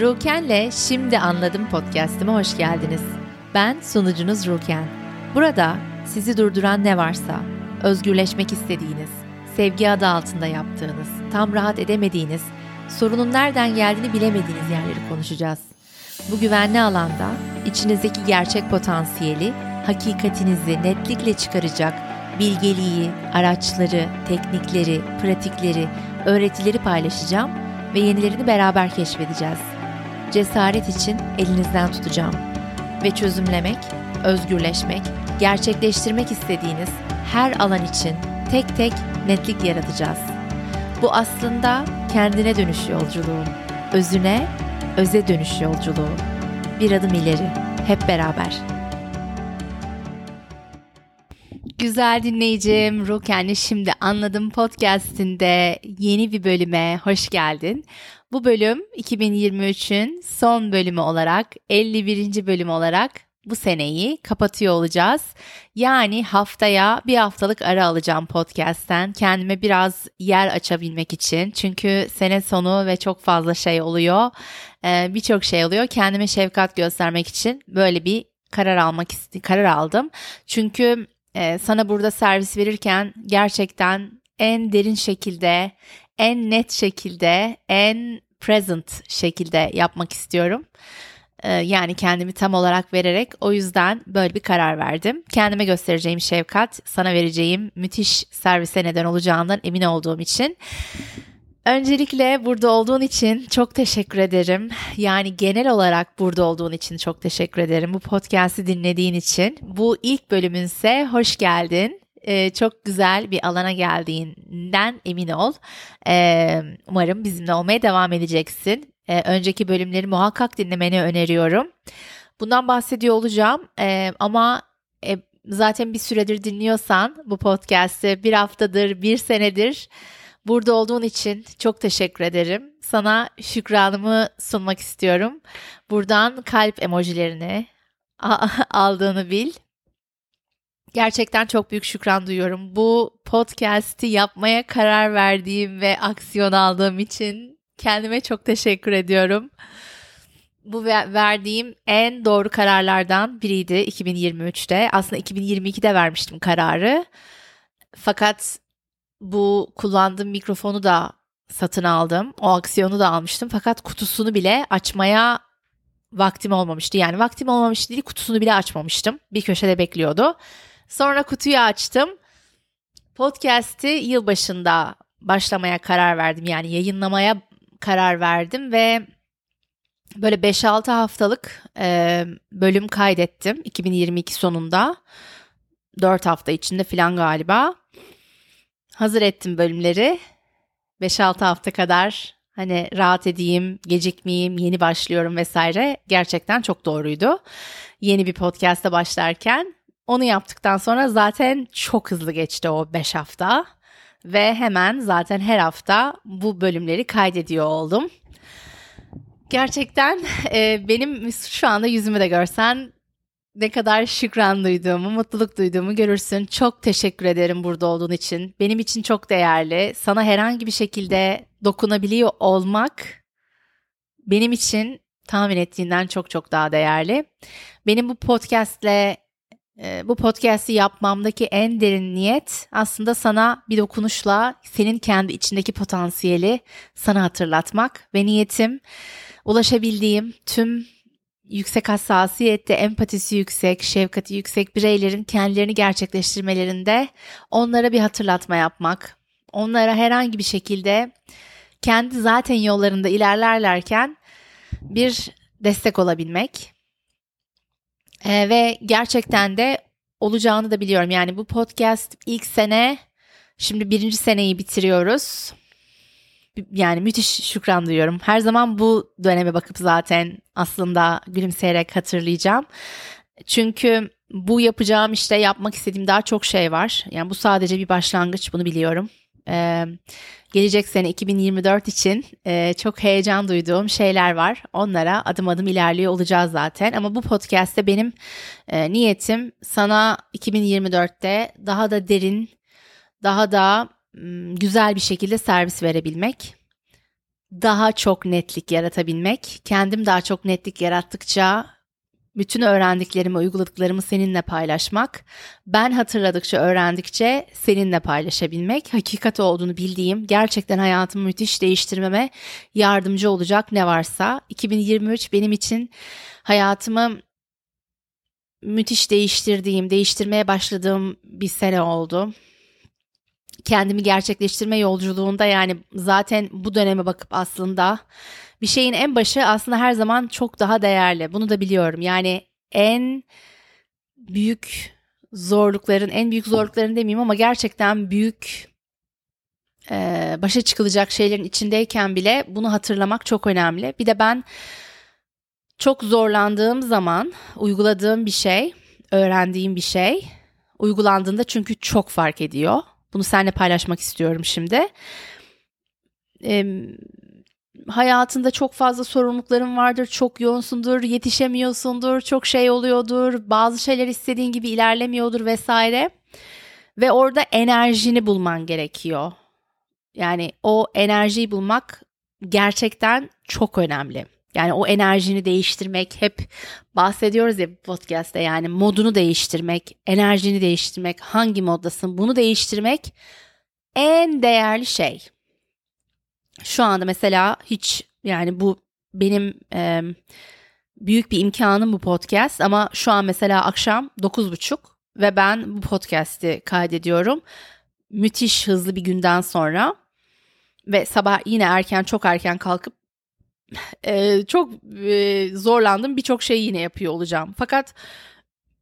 Ruken'le Şimdi Anladım podcast'ime hoş geldiniz. Ben sunucunuz Ruken. Burada sizi durduran ne varsa, özgürleşmek istediğiniz, sevgi adı altında yaptığınız, tam rahat edemediğiniz, sorunun nereden geldiğini bilemediğiniz yerleri konuşacağız. Bu güvenli alanda içinizdeki gerçek potansiyeli, hakikatinizi netlikle çıkaracak bilgeliği, araçları, teknikleri, pratikleri, öğretileri paylaşacağım ve yenilerini beraber keşfedeceğiz. Cesaret için elinizden tutacağım ve çözümlemek, özgürleşmek, gerçekleştirmek istediğiniz her alan için tek tek netlik yaratacağız. Bu aslında kendine dönüş yolculuğu, özüne, öze dönüş yolculuğu. Bir adım ileri, hep beraber. Güzel dinleyicim, Ruken'le Şimdi Anladım podcastinde yeni bir bölüme hoş geldin. Bu bölüm 2023'ün son bölümü olarak 51. bölüm olarak bu seneyi kapatıyor olacağız. Yani haftaya bir haftalık ara alacağım podcast'ten kendime biraz yer açabilmek için. Çünkü sene sonu ve çok fazla şey oluyor. Ee, Birçok şey oluyor. Kendime şefkat göstermek için böyle bir karar almak karar aldım. Çünkü e, sana burada servis verirken gerçekten en derin şekilde, en net şekilde, en present şekilde yapmak istiyorum. E, yani kendimi tam olarak vererek o yüzden böyle bir karar verdim. Kendime göstereceğim şefkat, sana vereceğim müthiş servise neden olacağından emin olduğum için. Öncelikle burada olduğun için çok teşekkür ederim. Yani genel olarak burada olduğun için çok teşekkür ederim. Bu podcast'i dinlediğin için. Bu ilk bölümünse hoş geldin. Ee, çok güzel bir alana geldiğinden emin ol. Ee, umarım bizimle olmaya devam edeceksin. Ee, önceki bölümleri muhakkak dinlemeni öneriyorum. Bundan bahsediyor olacağım ee, ama e, zaten bir süredir dinliyorsan bu podcast'i bir haftadır, bir senedir Burada olduğun için çok teşekkür ederim. Sana şükranımı sunmak istiyorum. Buradan kalp emojilerini aldığını bil. Gerçekten çok büyük şükran duyuyorum. Bu podcast'i yapmaya karar verdiğim ve aksiyon aldığım için kendime çok teşekkür ediyorum. Bu verdiğim en doğru kararlardan biriydi 2023'te. Aslında 2022'de vermiştim kararı. Fakat bu kullandığım mikrofonu da satın aldım. O aksiyonu da almıştım. Fakat kutusunu bile açmaya vaktim olmamıştı. Yani vaktim olmamıştı değil kutusunu bile açmamıştım. Bir köşede bekliyordu. Sonra kutuyu açtım. Podcast'i yılbaşında başlamaya karar verdim. Yani yayınlamaya karar verdim ve böyle 5-6 haftalık e, bölüm kaydettim 2022 sonunda. 4 hafta içinde falan galiba hazır ettim bölümleri. 5-6 hafta kadar hani rahat edeyim, gecikmeyeyim, yeni başlıyorum vesaire gerçekten çok doğruydu. Yeni bir podcast'a başlarken onu yaptıktan sonra zaten çok hızlı geçti o 5 hafta ve hemen zaten her hafta bu bölümleri kaydediyor oldum. Gerçekten e, benim şu anda yüzümü de görsen ne kadar şükran duyduğumu, mutluluk duyduğumu görürsün. Çok teşekkür ederim burada olduğun için. Benim için çok değerli. Sana herhangi bir şekilde dokunabiliyor olmak benim için tahmin ettiğinden çok çok daha değerli. Benim bu podcastle bu podcast'i yapmamdaki en derin niyet aslında sana bir dokunuşla senin kendi içindeki potansiyeli sana hatırlatmak ve niyetim ulaşabildiğim tüm yüksek hassasiyette, empatisi yüksek, şefkati yüksek bireylerin kendilerini gerçekleştirmelerinde onlara bir hatırlatma yapmak. Onlara herhangi bir şekilde kendi zaten yollarında ilerlerlerken bir destek olabilmek. Ee, ve gerçekten de olacağını da biliyorum. Yani bu podcast ilk sene, şimdi birinci seneyi bitiriyoruz yani müthiş şükran duyuyorum. Her zaman bu döneme bakıp zaten aslında gülümseyerek hatırlayacağım. Çünkü bu yapacağım işte yapmak istediğim daha çok şey var. Yani bu sadece bir başlangıç bunu biliyorum. Ee, gelecek sene 2024 için e, çok heyecan duyduğum şeyler var. Onlara adım adım ilerliyor olacağız zaten. Ama bu podcast'te benim e, niyetim sana 2024'te daha da derin, daha da güzel bir şekilde servis verebilmek. daha çok netlik yaratabilmek. Kendim daha çok netlik yarattıkça bütün öğrendiklerimi, uyguladıklarımı seninle paylaşmak, ben hatırladıkça, öğrendikçe seninle paylaşabilmek, hakikat olduğunu bildiğim, gerçekten hayatımı müthiş değiştirmeme yardımcı olacak ne varsa. 2023 benim için hayatımı müthiş değiştirdiğim, değiştirmeye başladığım bir sene oldu. Kendimi gerçekleştirme yolculuğunda yani zaten bu döneme bakıp aslında bir şeyin en başı aslında her zaman çok daha değerli. Bunu da biliyorum. Yani en büyük zorlukların, en büyük zorlukların demeyeyim ama gerçekten büyük e, başa çıkılacak şeylerin içindeyken bile bunu hatırlamak çok önemli. Bir de ben çok zorlandığım zaman uyguladığım bir şey, öğrendiğim bir şey uygulandığında çünkü çok fark ediyor. Bunu seninle paylaşmak istiyorum şimdi. Ee, hayatında çok fazla sorumlulukların vardır, çok yoğunsundur, yetişemiyorsundur, çok şey oluyordur, bazı şeyler istediğin gibi ilerlemiyordur vesaire. Ve orada enerjini bulman gerekiyor. Yani o enerjiyi bulmak gerçekten çok önemli. Yani o enerjini değiştirmek hep bahsediyoruz ya podcast'te yani modunu değiştirmek, enerjini değiştirmek, hangi moddasın bunu değiştirmek en değerli şey. Şu anda mesela hiç yani bu benim e, büyük bir imkanım bu podcast ama şu an mesela akşam 9.30 ve ben bu podcast'i kaydediyorum. Müthiş hızlı bir günden sonra ve sabah yine erken çok erken kalkıp e, çok e, zorlandım birçok şey yine yapıyor olacağım. Fakat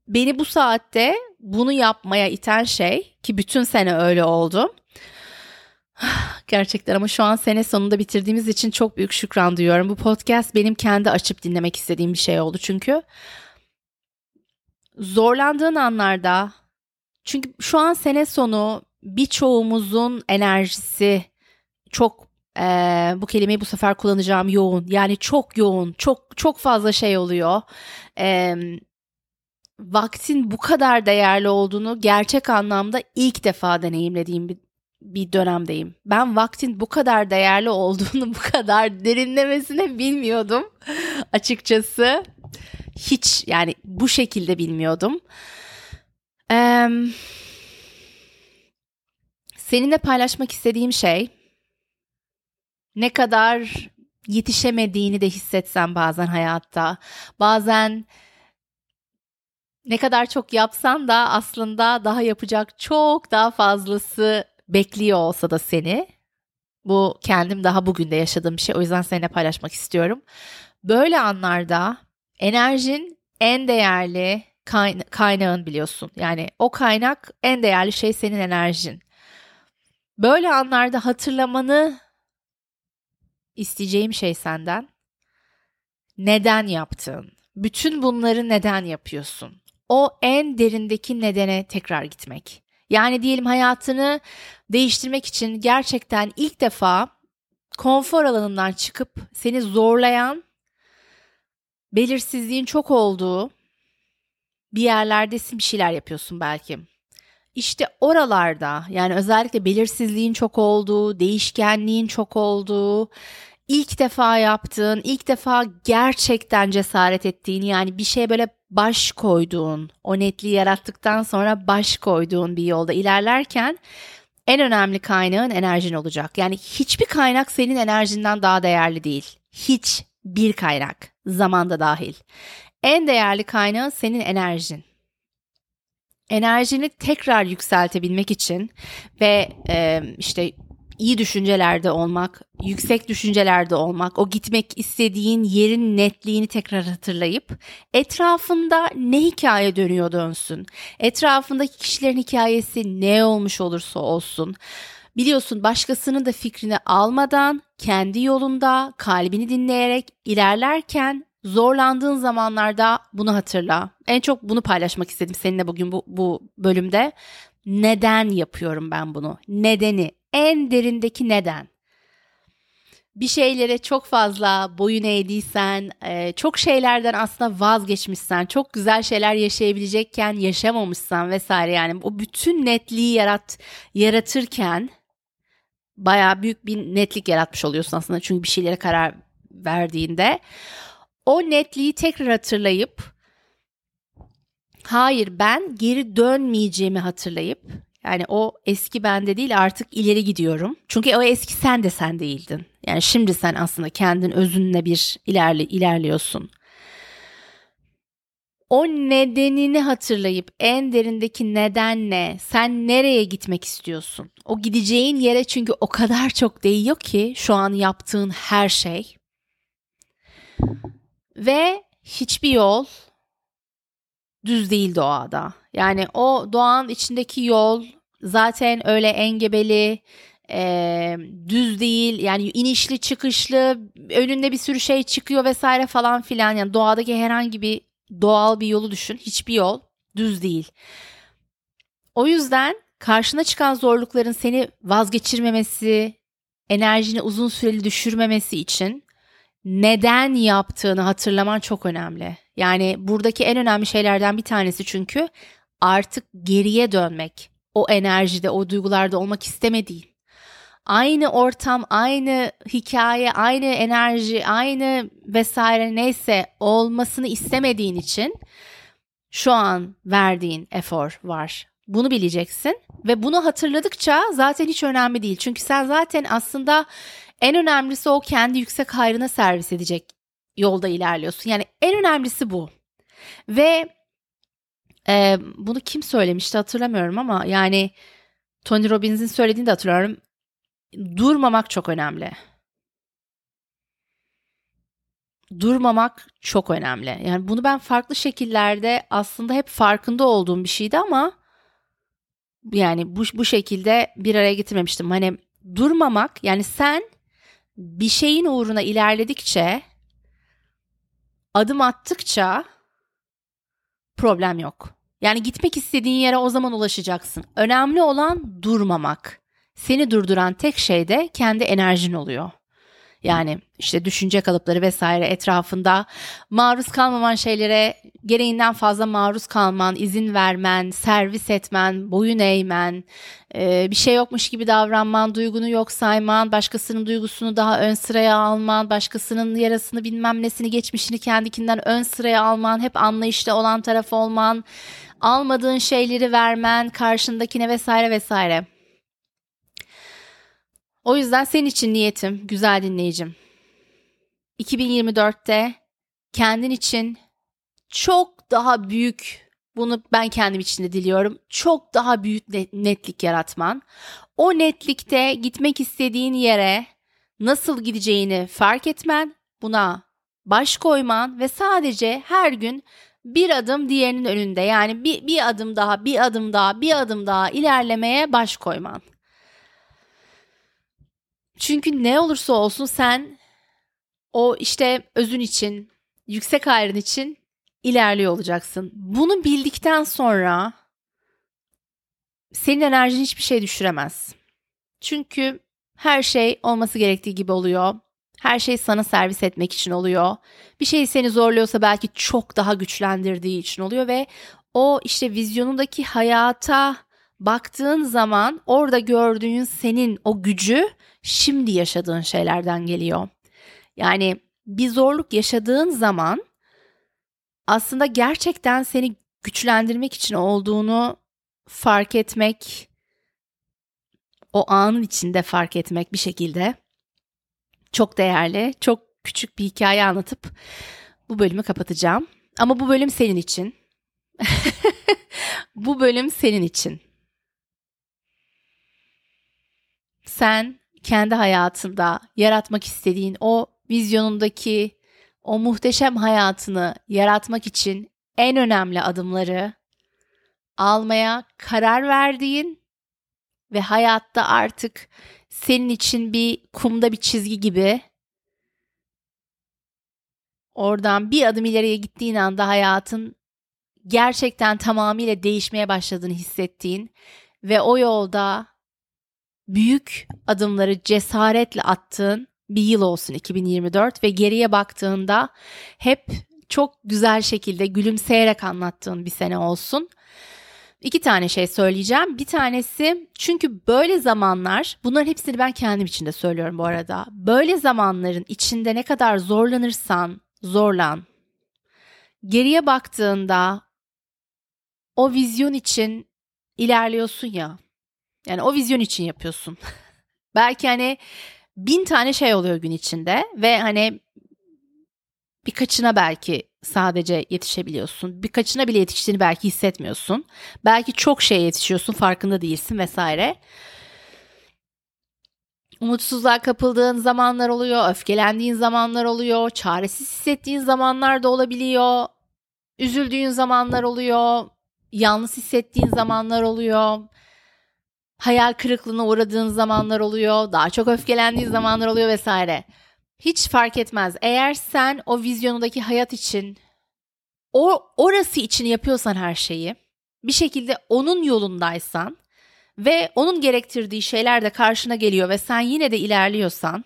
beni bu saatte bunu yapmaya iten şey ki bütün sene öyle oldu. Gerçekten ama şu an sene sonunda bitirdiğimiz için çok büyük şükran duyuyorum. Bu podcast benim kendi açıp dinlemek istediğim bir şey oldu çünkü. Zorlandığın anlarda çünkü şu an sene sonu birçoğumuzun enerjisi çok e, bu kelimeyi bu sefer kullanacağım yoğun yani çok yoğun çok çok fazla şey oluyor. E, vaktin bu kadar değerli olduğunu gerçek anlamda ilk defa deneyimlediğim bir bir dönemdeyim. Ben vaktin bu kadar değerli olduğunu, bu kadar derinlemesine bilmiyordum açıkçası. Hiç yani bu şekilde bilmiyordum. Ee, seninle paylaşmak istediğim şey ne kadar yetişemediğini de hissetsen bazen hayatta. Bazen ne kadar çok yapsan da aslında daha yapacak çok daha fazlası bekliyor olsa da seni. Bu kendim daha bugün de yaşadığım bir şey. O yüzden seninle paylaşmak istiyorum. Böyle anlarda enerjin en değerli kaynağın biliyorsun. Yani o kaynak en değerli şey senin enerjin. Böyle anlarda hatırlamanı isteyeceğim şey senden neden yaptın? Bütün bunları neden yapıyorsun? O en derindeki nedene tekrar gitmek. Yani diyelim hayatını değiştirmek için gerçekten ilk defa konfor alanından çıkıp seni zorlayan, belirsizliğin çok olduğu bir yerlerdesin bir şeyler yapıyorsun belki. İşte oralarda yani özellikle belirsizliğin çok olduğu, değişkenliğin çok olduğu, ilk defa yaptığın, ilk defa gerçekten cesaret ettiğin yani bir şeye böyle baş koyduğun, o netliği yarattıktan sonra baş koyduğun bir yolda ilerlerken en önemli kaynağın enerjin olacak. Yani hiçbir kaynak senin enerjinden daha değerli değil. Hiç bir kaynak, zamanda dahil. En değerli kaynağı senin enerjin enerjini tekrar yükseltebilmek için ve e, işte iyi düşüncelerde olmak, yüksek düşüncelerde olmak, o gitmek istediğin yerin netliğini tekrar hatırlayıp etrafında ne hikaye dönüyor dönsün. Etrafındaki kişilerin hikayesi ne olmuş olursa olsun. Biliyorsun başkasının da fikrini almadan kendi yolunda kalbini dinleyerek ilerlerken zorlandığın zamanlarda bunu hatırla. En çok bunu paylaşmak istedim seninle bugün bu, bu bölümde. Neden yapıyorum ben bunu? Nedeni, en derindeki neden. Bir şeylere çok fazla boyun eğdiysen, e, çok şeylerden aslında vazgeçmişsen, çok güzel şeyler yaşayabilecekken yaşamamışsan vesaire yani o bütün netliği yarat yaratırken bayağı büyük bir netlik yaratmış oluyorsun aslında çünkü bir şeylere karar verdiğinde o netliği tekrar hatırlayıp hayır ben geri dönmeyeceğimi hatırlayıp yani o eski bende değil artık ileri gidiyorum. Çünkü o eski sen de sen değildin. Yani şimdi sen aslında kendin özünle bir ilerli ilerliyorsun. O nedenini hatırlayıp en derindeki neden ne? Sen nereye gitmek istiyorsun? O gideceğin yere çünkü o kadar çok değiyor ki şu an yaptığın her şey. Ve hiçbir yol düz değil doğada. Yani o doğanın içindeki yol zaten öyle engebeli, e, düz değil. Yani inişli çıkışlı, önünde bir sürü şey çıkıyor vesaire falan filan. Yani doğadaki herhangi bir doğal bir yolu düşün. Hiçbir yol düz değil. O yüzden karşına çıkan zorlukların seni vazgeçirmemesi, enerjini uzun süreli düşürmemesi için neden yaptığını hatırlaman çok önemli. Yani buradaki en önemli şeylerden bir tanesi çünkü artık geriye dönmek. O enerjide, o duygularda olmak istemediğin. Aynı ortam, aynı hikaye, aynı enerji, aynı vesaire neyse olmasını istemediğin için şu an verdiğin efor var. Bunu bileceksin ve bunu hatırladıkça zaten hiç önemli değil. Çünkü sen zaten aslında en önemlisi o kendi yüksek hayrına servis edecek yolda ilerliyorsun. Yani en önemlisi bu. Ve e, bunu kim söylemişti hatırlamıyorum ama yani Tony Robbins'in söylediğini de hatırlıyorum. Durmamak çok önemli. Durmamak çok önemli. Yani bunu ben farklı şekillerde aslında hep farkında olduğum bir şeydi ama yani bu, bu şekilde bir araya getirmemiştim. Hani durmamak yani sen bir şeyin uğruna ilerledikçe adım attıkça problem yok. Yani gitmek istediğin yere o zaman ulaşacaksın. Önemli olan durmamak. Seni durduran tek şey de kendi enerjin oluyor. Yani işte düşünce kalıpları vesaire etrafında maruz kalmaman şeylere gereğinden fazla maruz kalman, izin vermen, servis etmen, boyun eğmen, e, bir şey yokmuş gibi davranman, duygunu yok sayman, başkasının duygusunu daha ön sıraya alman, başkasının yarasını bilmem nesini geçmişini kendikinden ön sıraya alman, hep anlayışlı olan taraf olman, almadığın şeyleri vermen karşındakine vesaire vesaire. O yüzden senin için niyetim güzel dinleyicim. 2024'te kendin için çok daha büyük bunu ben kendim için de diliyorum. Çok daha büyük netlik yaratman. O netlikte gitmek istediğin yere nasıl gideceğini fark etmen, buna baş koyman ve sadece her gün bir adım diğerinin önünde yani bir, bir adım daha, bir adım daha, bir adım daha ilerlemeye baş koyman. Çünkü ne olursa olsun sen o işte özün için, yüksek hayrın için ilerliyor olacaksın. Bunu bildikten sonra senin enerjin hiçbir şey düşüremez. Çünkü her şey olması gerektiği gibi oluyor. Her şey sana servis etmek için oluyor. Bir şey seni zorluyorsa belki çok daha güçlendirdiği için oluyor ve o işte vizyonundaki hayata baktığın zaman orada gördüğün senin o gücü şimdi yaşadığın şeylerden geliyor. Yani bir zorluk yaşadığın zaman aslında gerçekten seni güçlendirmek için olduğunu fark etmek, o anın içinde fark etmek bir şekilde çok değerli. Çok küçük bir hikaye anlatıp bu bölümü kapatacağım. Ama bu bölüm senin için. bu bölüm senin için. Sen kendi hayatında yaratmak istediğin o vizyonundaki o muhteşem hayatını yaratmak için en önemli adımları almaya karar verdiğin ve hayatta artık senin için bir kumda bir çizgi gibi oradan bir adım ileriye gittiğin anda hayatın gerçekten tamamıyla değişmeye başladığını hissettiğin ve o yolda büyük adımları cesaretle attığın bir yıl olsun 2024 ve geriye baktığında hep çok güzel şekilde gülümseyerek anlattığın bir sene olsun. İki tane şey söyleyeceğim. Bir tanesi çünkü böyle zamanlar bunların hepsini ben kendim için de söylüyorum bu arada. Böyle zamanların içinde ne kadar zorlanırsan zorlan. Geriye baktığında o vizyon için ilerliyorsun ya. Yani o vizyon için yapıyorsun. Belki hani bin tane şey oluyor gün içinde ve hani birkaçına belki sadece yetişebiliyorsun. Birkaçına bile yetiştiğini belki hissetmiyorsun. Belki çok şeye yetişiyorsun farkında değilsin vesaire. Umutsuzluğa kapıldığın zamanlar oluyor, öfkelendiğin zamanlar oluyor, çaresiz hissettiğin zamanlar da olabiliyor, üzüldüğün zamanlar oluyor, yalnız hissettiğin zamanlar oluyor, hayal kırıklığına uğradığın zamanlar oluyor, daha çok öfkelendiğin zamanlar oluyor vesaire. Hiç fark etmez. Eğer sen o vizyonundaki hayat için o orası için yapıyorsan her şeyi, bir şekilde onun yolundaysan ve onun gerektirdiği şeyler de karşına geliyor ve sen yine de ilerliyorsan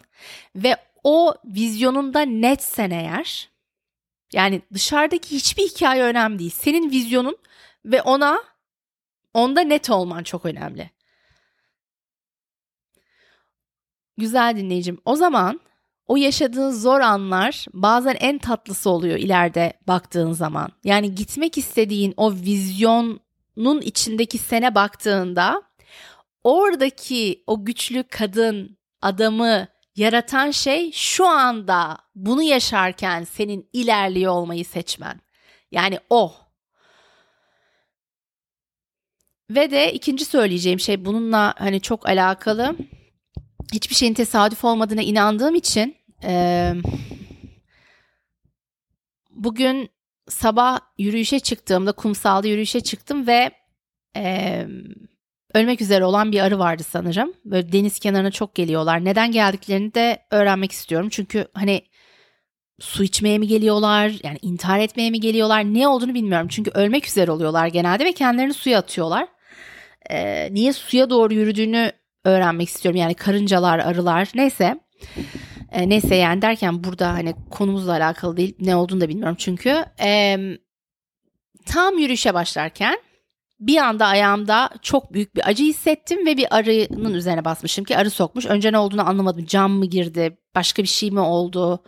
ve o vizyonunda netsen eğer yani dışarıdaki hiçbir hikaye önemli değil. Senin vizyonun ve ona onda net olman çok önemli. Güzel dinleyicim. O zaman o yaşadığın zor anlar bazen en tatlısı oluyor ileride baktığın zaman. Yani gitmek istediğin o vizyonun içindeki sene baktığında oradaki o güçlü kadın, adamı yaratan şey şu anda bunu yaşarken senin ilerliyor olmayı seçmen. Yani o. Ve de ikinci söyleyeceğim şey bununla hani çok alakalı hiçbir şeyin tesadüf olmadığına inandığım için e, bugün sabah yürüyüşe çıktığımda kumsalda yürüyüşe çıktım ve e, ölmek üzere olan bir arı vardı sanırım. Böyle deniz kenarına çok geliyorlar. Neden geldiklerini de öğrenmek istiyorum. Çünkü hani su içmeye mi geliyorlar? Yani intihar etmeye mi geliyorlar? Ne olduğunu bilmiyorum. Çünkü ölmek üzere oluyorlar genelde ve kendilerini suya atıyorlar. Ee, niye suya doğru yürüdüğünü öğrenmek istiyorum. Yani karıncalar, arılar neyse. E, neyse yani derken burada hani konumuzla alakalı değil ne olduğunu da bilmiyorum çünkü. E, tam yürüyüşe başlarken bir anda ayağımda çok büyük bir acı hissettim ve bir arının üzerine basmışım ki arı sokmuş. Önce ne olduğunu anlamadım. Cam mı girdi, başka bir şey mi oldu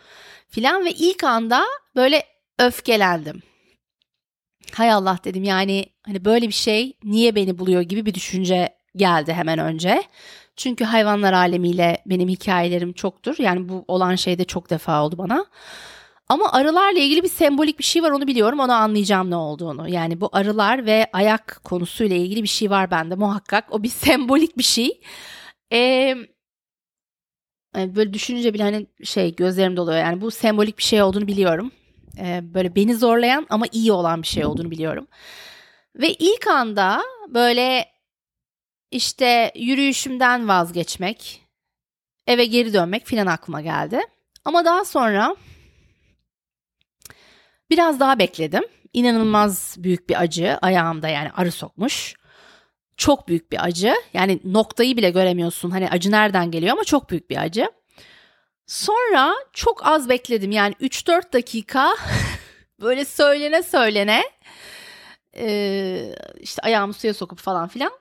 filan ve ilk anda böyle öfkelendim. Hay Allah dedim yani hani böyle bir şey niye beni buluyor gibi bir düşünce geldi hemen önce. Çünkü hayvanlar alemiyle benim hikayelerim çoktur. Yani bu olan şey de çok defa oldu bana. Ama arılarla ilgili bir sembolik bir şey var onu biliyorum. Onu anlayacağım ne olduğunu. Yani bu arılar ve ayak konusuyla ilgili bir şey var bende muhakkak. O bir sembolik bir şey. Ee, böyle düşününce bile hani şey gözlerim doluyor. Yani bu sembolik bir şey olduğunu biliyorum. Ee, böyle beni zorlayan ama iyi olan bir şey olduğunu biliyorum. Ve ilk anda böyle işte yürüyüşümden vazgeçmek, eve geri dönmek filan aklıma geldi. Ama daha sonra biraz daha bekledim. İnanılmaz büyük bir acı ayağımda yani arı sokmuş. Çok büyük bir acı. Yani noktayı bile göremiyorsun. Hani acı nereden geliyor ama çok büyük bir acı. Sonra çok az bekledim. Yani 3-4 dakika böyle söylene söylene işte ayağımı suya sokup falan filan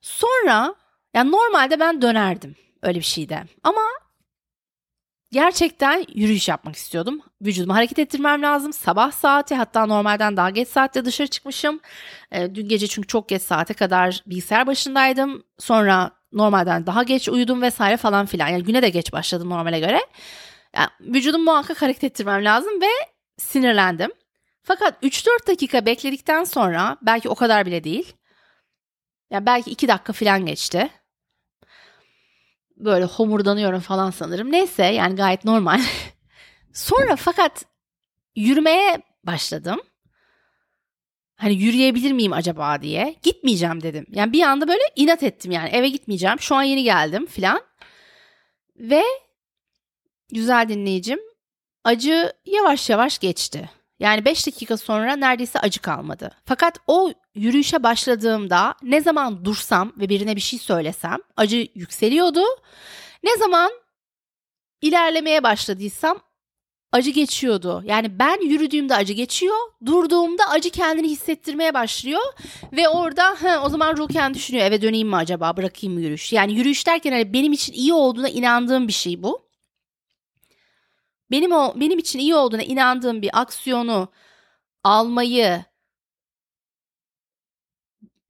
Sonra yani normalde ben dönerdim öyle bir şeyde. Ama gerçekten yürüyüş yapmak istiyordum. Vücudumu hareket ettirmem lazım. Sabah saati hatta normalden daha geç saatte dışarı çıkmışım. E, dün gece çünkü çok geç saate kadar bilgisayar başındaydım. Sonra normalden daha geç uyudum vesaire falan filan. Yani güne de geç başladım normale göre. Yani vücudum muhakkak hareket ettirmem lazım ve sinirlendim. Fakat 3-4 dakika bekledikten sonra belki o kadar bile değil. Yani belki iki dakika falan geçti. Böyle homurdanıyorum falan sanırım. Neyse yani gayet normal. Sonra fakat yürümeye başladım. Hani yürüyebilir miyim acaba diye. Gitmeyeceğim dedim. Yani bir anda böyle inat ettim yani eve gitmeyeceğim. Şu an yeni geldim filan. Ve güzel dinleyicim acı yavaş yavaş geçti. Yani 5 dakika sonra neredeyse acı kalmadı. Fakat o yürüyüşe başladığımda ne zaman dursam ve birine bir şey söylesem acı yükseliyordu. Ne zaman ilerlemeye başladıysam acı geçiyordu. Yani ben yürüdüğümde acı geçiyor, durduğumda acı kendini hissettirmeye başlıyor ve orada he, o zaman Ruken düşünüyor eve döneyim mi acaba bırakayım mı yürüyüş? Yani yürüyüş derken hani benim için iyi olduğuna inandığım bir şey bu. Benim o benim için iyi olduğuna inandığım bir aksiyonu almayı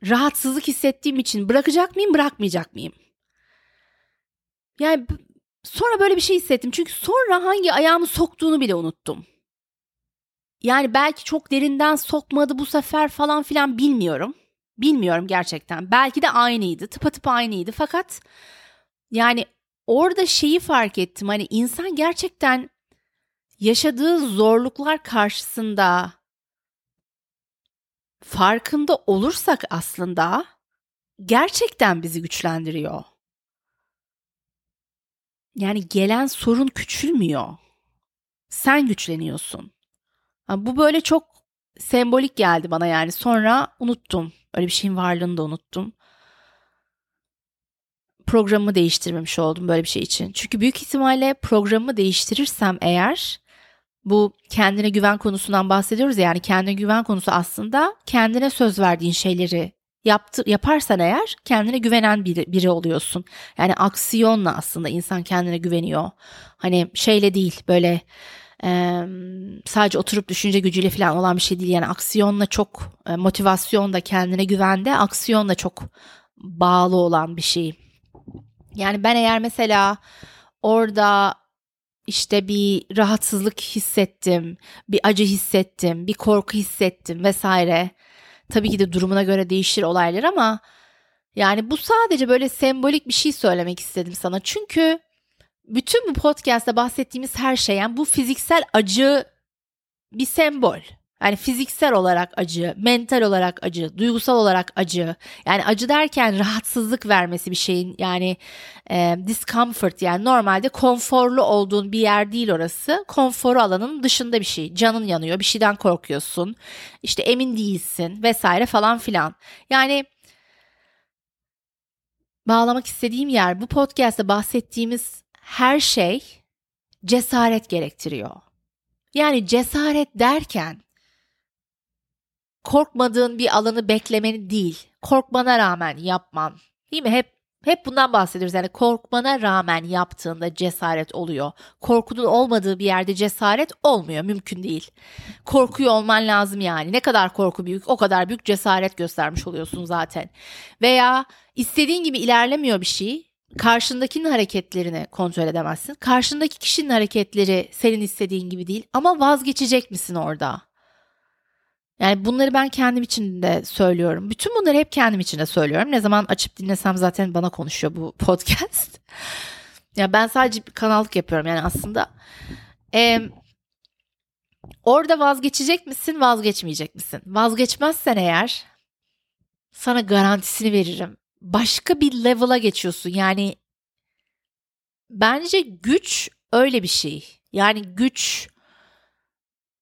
rahatsızlık hissettiğim için bırakacak mıyım, bırakmayacak mıyım? Yani sonra böyle bir şey hissettim. Çünkü sonra hangi ayağımı soktuğunu bile unuttum. Yani belki çok derinden sokmadı bu sefer falan filan bilmiyorum. Bilmiyorum gerçekten. Belki de aynıydı. Tıpatıp aynıydı. Fakat yani orada şeyi fark ettim. Hani insan gerçekten yaşadığı zorluklar karşısında farkında olursak aslında gerçekten bizi güçlendiriyor. Yani gelen sorun küçülmüyor. Sen güçleniyorsun. Bu böyle çok sembolik geldi bana yani. Sonra unuttum. Öyle bir şeyin varlığını da unuttum. Programımı değiştirmemiş oldum böyle bir şey için. Çünkü büyük ihtimalle programımı değiştirirsem eğer bu kendine güven konusundan bahsediyoruz ya, yani kendine güven konusu aslında kendine söz verdiğin şeyleri yaptı, yaparsan eğer kendine güvenen biri, biri oluyorsun. Yani aksiyonla aslında insan kendine güveniyor. Hani şeyle değil böyle e, sadece oturup düşünce gücüyle falan olan bir şey değil. Yani aksiyonla çok e, motivasyonda kendine güvende aksiyonla çok bağlı olan bir şey. Yani ben eğer mesela orada işte bir rahatsızlık hissettim, bir acı hissettim, bir korku hissettim vesaire. Tabii ki de durumuna göre değişir olaylar ama yani bu sadece böyle sembolik bir şey söylemek istedim sana. Çünkü bütün bu podcast'ta bahsettiğimiz her şey yani bu fiziksel acı bir sembol. Yani fiziksel olarak acı, mental olarak acı, duygusal olarak acı. Yani acı derken rahatsızlık vermesi bir şeyin yani e, discomfort yani normalde konforlu olduğun bir yer değil orası. Konforu alanın dışında bir şey. Canın yanıyor, bir şeyden korkuyorsun. İşte emin değilsin vesaire falan filan. Yani bağlamak istediğim yer bu podcast'ta bahsettiğimiz her şey cesaret gerektiriyor. Yani cesaret derken korkmadığın bir alanı beklemeni değil, korkmana rağmen yapman. Değil mi? Hep hep bundan bahsediyoruz. Yani korkmana rağmen yaptığında cesaret oluyor. Korkunun olmadığı bir yerde cesaret olmuyor. Mümkün değil. Korkuyor olman lazım yani. Ne kadar korku büyük o kadar büyük cesaret göstermiş oluyorsun zaten. Veya istediğin gibi ilerlemiyor bir şey. Karşındakinin hareketlerini kontrol edemezsin. Karşındaki kişinin hareketleri senin istediğin gibi değil. Ama vazgeçecek misin orada? Yani bunları ben kendim için de söylüyorum. Bütün bunları hep kendim için de söylüyorum. Ne zaman açıp dinlesem zaten bana konuşuyor bu podcast. ya ben sadece kanallık yapıyorum yani aslında. Ee, orada vazgeçecek misin, vazgeçmeyecek misin? Vazgeçmezsen eğer sana garantisini veririm. Başka bir level'a geçiyorsun. Yani bence güç öyle bir şey. Yani güç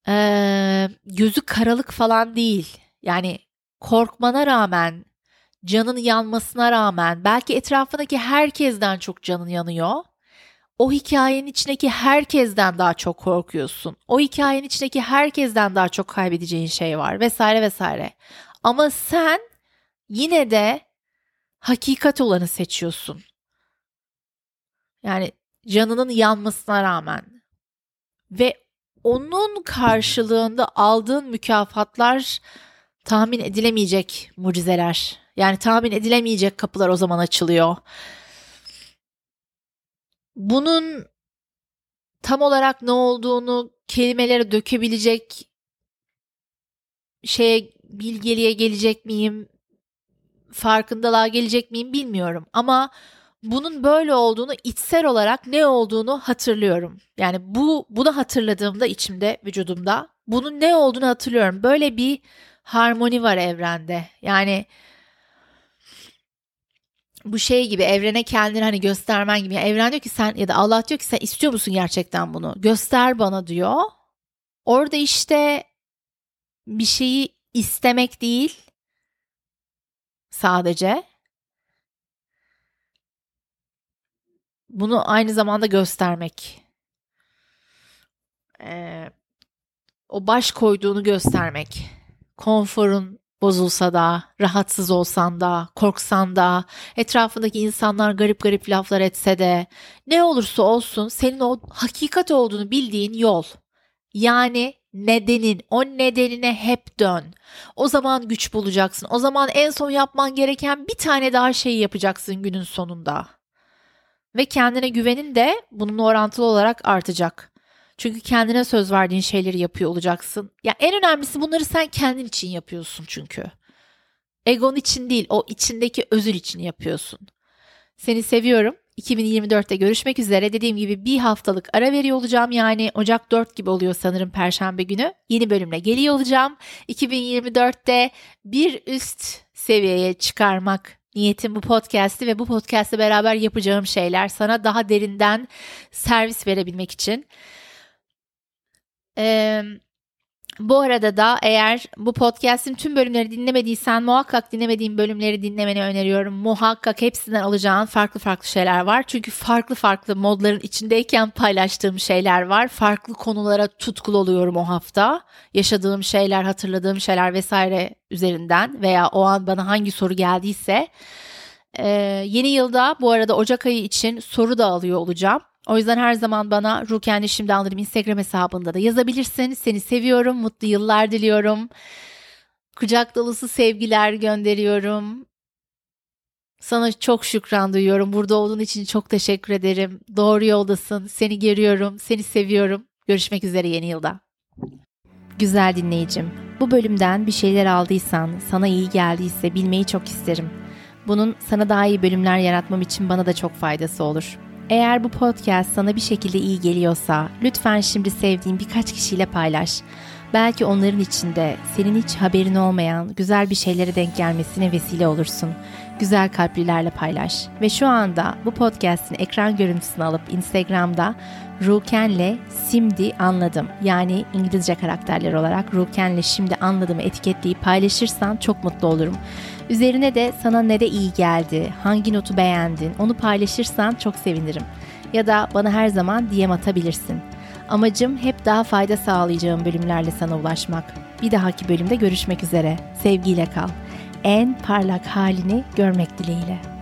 ee, gözü karalık falan değil. Yani korkmana rağmen, canın yanmasına rağmen, belki etrafındaki herkesten çok canın yanıyor. O hikayenin içindeki herkesten daha çok korkuyorsun. O hikayenin içindeki herkesten daha çok kaybedeceğin şey var vesaire vesaire. Ama sen yine de hakikat olanı seçiyorsun. Yani canının yanmasına rağmen ve onun karşılığında aldığın mükafatlar tahmin edilemeyecek mucizeler. Yani tahmin edilemeyecek kapılar o zaman açılıyor. Bunun tam olarak ne olduğunu kelimelere dökebilecek şeye bilgeliğe gelecek miyim? Farkındalığa gelecek miyim bilmiyorum ama bunun böyle olduğunu içsel olarak ne olduğunu hatırlıyorum. Yani bu bunu hatırladığımda içimde, vücudumda bunun ne olduğunu hatırlıyorum. Böyle bir harmoni var evrende. Yani bu şey gibi evrene kendini hani göstermen gibi. Yani evren diyor ki sen ya da Allah diyor ki sen istiyor musun gerçekten bunu? Göster bana diyor. Orada işte bir şeyi istemek değil sadece bunu aynı zamanda göstermek. Ee, o baş koyduğunu göstermek. Konforun bozulsa da, rahatsız olsan da, korksan da, etrafındaki insanlar garip garip laflar etse de, ne olursa olsun senin o hakikat olduğunu bildiğin yol. Yani nedenin, o nedenine hep dön. O zaman güç bulacaksın. O zaman en son yapman gereken bir tane daha şeyi yapacaksın günün sonunda. Ve kendine güvenin de bunun orantılı olarak artacak. Çünkü kendine söz verdiğin şeyleri yapıyor olacaksın. Ya en önemlisi bunları sen kendin için yapıyorsun çünkü. Egon için değil, o içindeki özür için yapıyorsun. Seni seviyorum. 2024'te görüşmek üzere. Dediğim gibi bir haftalık ara veriyor olacağım. Yani Ocak 4 gibi oluyor sanırım Perşembe günü. Yeni bölümle geliyor olacağım. 2024'te bir üst seviyeye çıkarmak niyetim bu podcast'i ve bu podcast'le beraber yapacağım şeyler sana daha derinden servis verebilmek için. Ee, bu arada da eğer bu podcast'in tüm bölümleri dinlemediysen muhakkak dinlemediğim bölümleri dinlemeni öneriyorum. Muhakkak hepsinden alacağın farklı farklı şeyler var. Çünkü farklı farklı modların içindeyken paylaştığım şeyler var. Farklı konulara tutkul oluyorum o hafta. Yaşadığım şeyler, hatırladığım şeyler vesaire üzerinden veya o an bana hangi soru geldiyse. Ee, yeni yılda bu arada Ocak ayı için soru da alıyor olacağım. O yüzden her zaman bana Ruken'de Şimdi Anlarım Instagram hesabında da yazabilirsin. Seni seviyorum, mutlu yıllar diliyorum. Kucak dolusu sevgiler gönderiyorum. Sana çok şükran duyuyorum. Burada olduğun için çok teşekkür ederim. Doğru yoldasın. Seni görüyorum. Seni seviyorum. Görüşmek üzere yeni yılda. Güzel dinleyicim. Bu bölümden bir şeyler aldıysan, sana iyi geldiyse bilmeyi çok isterim. Bunun sana daha iyi bölümler yaratmam için bana da çok faydası olur. Eğer bu podcast sana bir şekilde iyi geliyorsa lütfen şimdi sevdiğin birkaç kişiyle paylaş. Belki onların içinde senin hiç haberin olmayan güzel bir şeylere denk gelmesine vesile olursun. Güzel kalplilerle paylaş. Ve şu anda bu podcast'in ekran görüntüsünü alıp Instagram'da Ruken'le Şimdi Anladım yani İngilizce karakterler olarak Ruken'le Şimdi Anladım'ı etiketleyip paylaşırsan çok mutlu olurum. Üzerine de sana ne de iyi geldi, hangi notu beğendin onu paylaşırsan çok sevinirim. Ya da bana her zaman DM atabilirsin. Amacım hep daha fayda sağlayacağım bölümlerle sana ulaşmak. Bir dahaki bölümde görüşmek üzere. Sevgiyle kal. En parlak halini görmek dileğiyle.